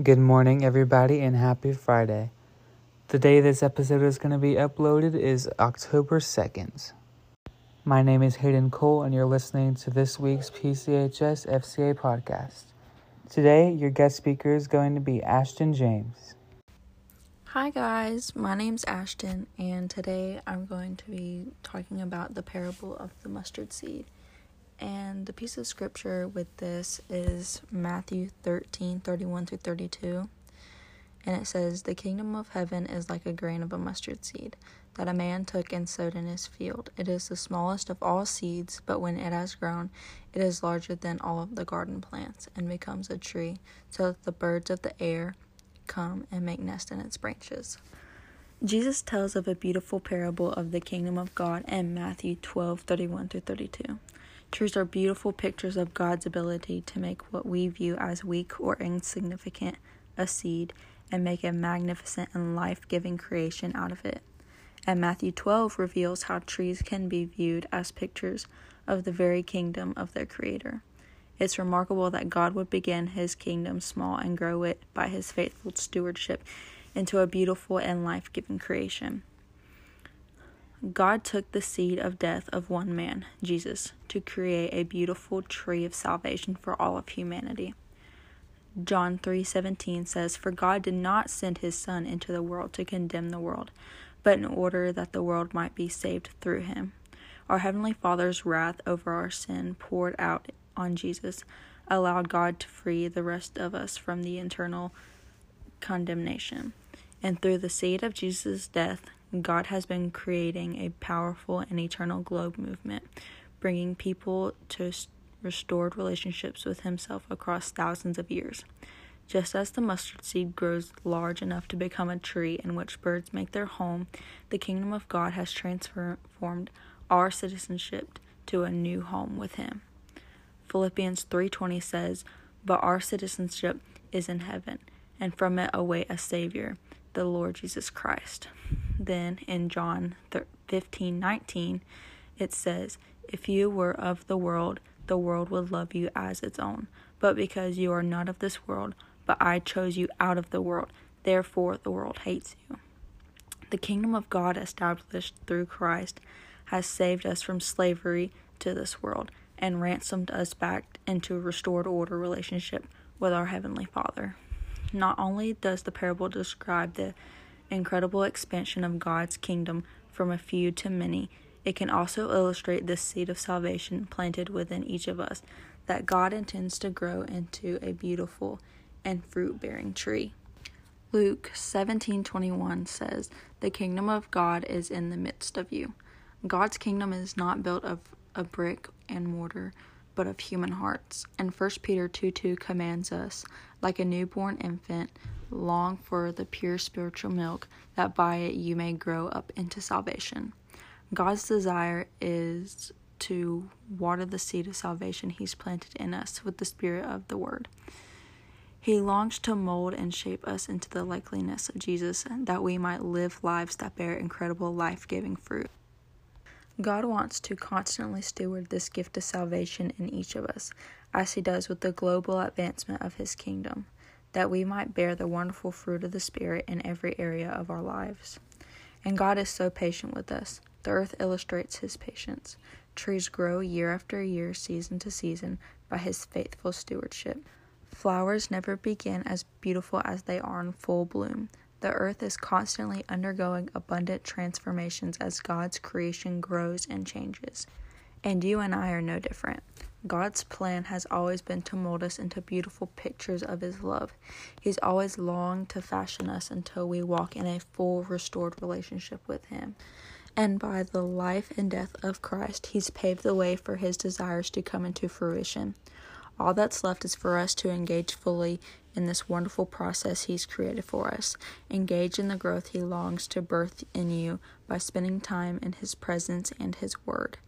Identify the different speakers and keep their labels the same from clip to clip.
Speaker 1: Good morning, everybody, and happy Friday. The day this episode is going to be uploaded is October 2nd. My name is Hayden Cole, and you're listening to this week's PCHS FCA podcast. Today, your guest speaker is going to be Ashton James.
Speaker 2: Hi, guys. My name's Ashton, and today I'm going to be talking about the parable of the mustard seed. And the piece of scripture with this is Matthew 13 31 through 32. And it says, The kingdom of heaven is like a grain of a mustard seed that a man took and sowed in his field. It is the smallest of all seeds, but when it has grown, it is larger than all of the garden plants and becomes a tree, so that the birds of the air come and make nest in its branches. Jesus tells of a beautiful parable of the kingdom of God in Matthew 12 31 through 32. Trees are beautiful pictures of God's ability to make what we view as weak or insignificant a seed and make a magnificent and life giving creation out of it. And Matthew 12 reveals how trees can be viewed as pictures of the very kingdom of their Creator. It's remarkable that God would begin his kingdom small and grow it by his faithful stewardship into a beautiful and life giving creation. God took the seed of death of one man, Jesus, to create a beautiful tree of salvation for all of humanity. John 3:17 says, "For God did not send his son into the world to condemn the world, but in order that the world might be saved through him." Our heavenly Father's wrath over our sin poured out on Jesus allowed God to free the rest of us from the eternal condemnation. And through the seed of Jesus' death, God has been creating a powerful and eternal globe movement, bringing people to restored relationships with Himself across thousands of years. Just as the mustard seed grows large enough to become a tree in which birds make their home, the kingdom of God has transformed our citizenship to a new home with Him. Philippians 3:20 says, "But our citizenship is in heaven, and from it await a savior, the Lord Jesus Christ." Then in John 15:19 it says, "If you were of the world, the world would love you as its own, but because you are not of this world, but I chose you out of the world, therefore the world hates you." The kingdom of God established through Christ has saved us from slavery to this world and ransomed us back into a restored order relationship with our Heavenly Father. Not only does the parable describe the incredible expansion of God's kingdom from a few to many, it can also illustrate the seed of salvation planted within each of us that God intends to grow into a beautiful and fruit bearing tree. Luke 17:21 says, "The kingdom of God is in the midst of you." God's kingdom is not built of a brick and mortar, but of human hearts. And 1 Peter 2 2 commands us, like a newborn infant, long for the pure spiritual milk, that by it you may grow up into salvation. God's desire is to water the seed of salvation He's planted in us with the Spirit of the Word. He longs to mold and shape us into the likeliness of Jesus that we might live lives that bear incredible life giving fruit. God wants to constantly steward this gift of salvation in each of us, as He does with the global advancement of His kingdom, that we might bear the wonderful fruit of the Spirit in every area of our lives. And God is so patient with us. The earth illustrates His patience. Trees grow year after year, season to season, by His faithful stewardship. Flowers never begin as beautiful as they are in full bloom. The earth is constantly undergoing abundant transformations as God's creation grows and changes. And you and I are no different. God's plan has always been to mold us into beautiful pictures of His love. He's always longed to fashion us until we walk in a full, restored relationship with Him. And by the life and death of Christ, He's paved the way for His desires to come into fruition. All that's left is for us to engage fully in this wonderful process He's created for us. Engage in the growth He longs to birth in you by spending time in His presence and His Word,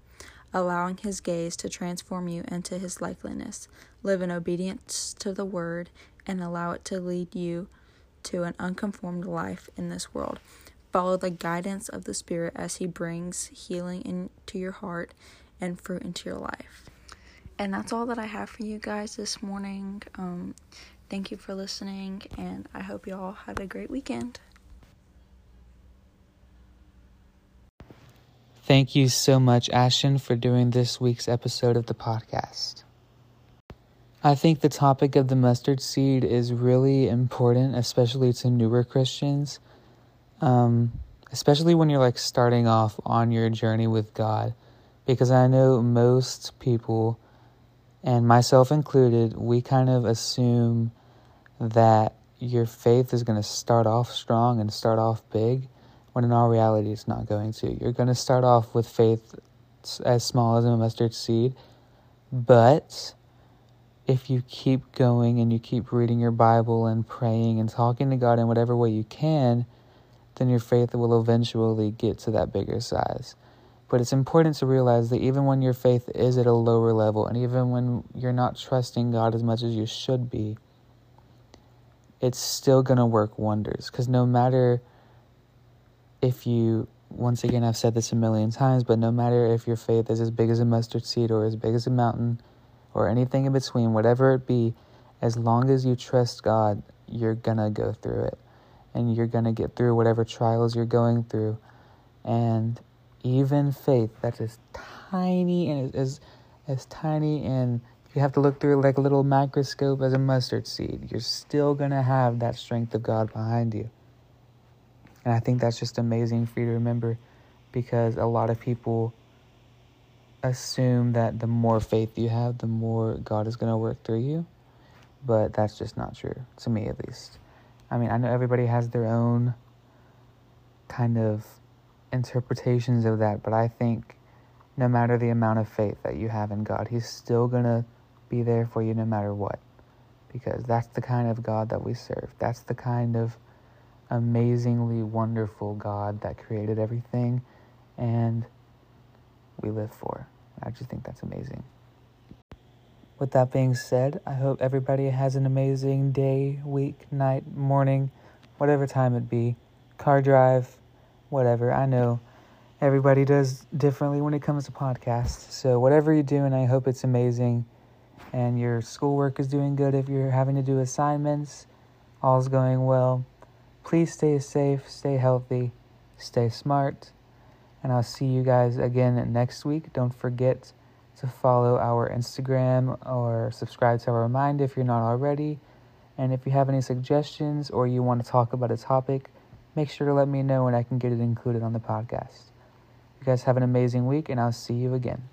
Speaker 2: allowing His gaze to transform you into His likeness. Live in obedience to the Word and allow it to lead you to an unconformed life in this world. Follow the guidance of the Spirit as He brings healing into your heart and fruit into your life. And that's all that I have for you guys this morning. Um, thank you for listening, and I hope you all have a great weekend.
Speaker 1: Thank you so much, Ashton, for doing this week's episode of the podcast. I think the topic of the mustard seed is really important, especially to newer Christians. Um, especially when you're like starting off on your journey with God. Because I know most people, and myself included, we kind of assume that your faith is going to start off strong and start off big when in all reality it's not going to. You're going to start off with faith as small as a mustard seed, but if you keep going and you keep reading your Bible and praying and talking to God in whatever way you can, then your faith will eventually get to that bigger size. But it's important to realize that even when your faith is at a lower level, and even when you're not trusting God as much as you should be, it's still going to work wonders. Because no matter if you, once again, I've said this a million times, but no matter if your faith is as big as a mustard seed or as big as a mountain or anything in between, whatever it be, as long as you trust God, you're going to go through it. And you're going to get through whatever trials you're going through. And even faith that's as tiny and as, as tiny and you have to look through it like a little microscope as a mustard seed, you're still going to have that strength of God behind you. And I think that's just amazing for you to remember because a lot of people assume that the more faith you have, the more God is going to work through you. But that's just not true, to me at least. I mean, I know everybody has their own kind of interpretations of that, but I think no matter the amount of faith that you have in God, He's still going to be there for you no matter what. Because that's the kind of God that we serve. That's the kind of amazingly wonderful God that created everything and we live for. I just think that's amazing. With that being said, I hope everybody has an amazing day, week, night, morning, whatever time it be, car drive, whatever. I know everybody does differently when it comes to podcasts. So, whatever you're doing, I hope it's amazing and your schoolwork is doing good. If you're having to do assignments, all's going well. Please stay safe, stay healthy, stay smart, and I'll see you guys again next week. Don't forget to follow our Instagram or subscribe to our Mind if you're not already. And if you have any suggestions or you want to talk about a topic, make sure to let me know and I can get it included on the podcast. You guys have an amazing week, and I'll see you again.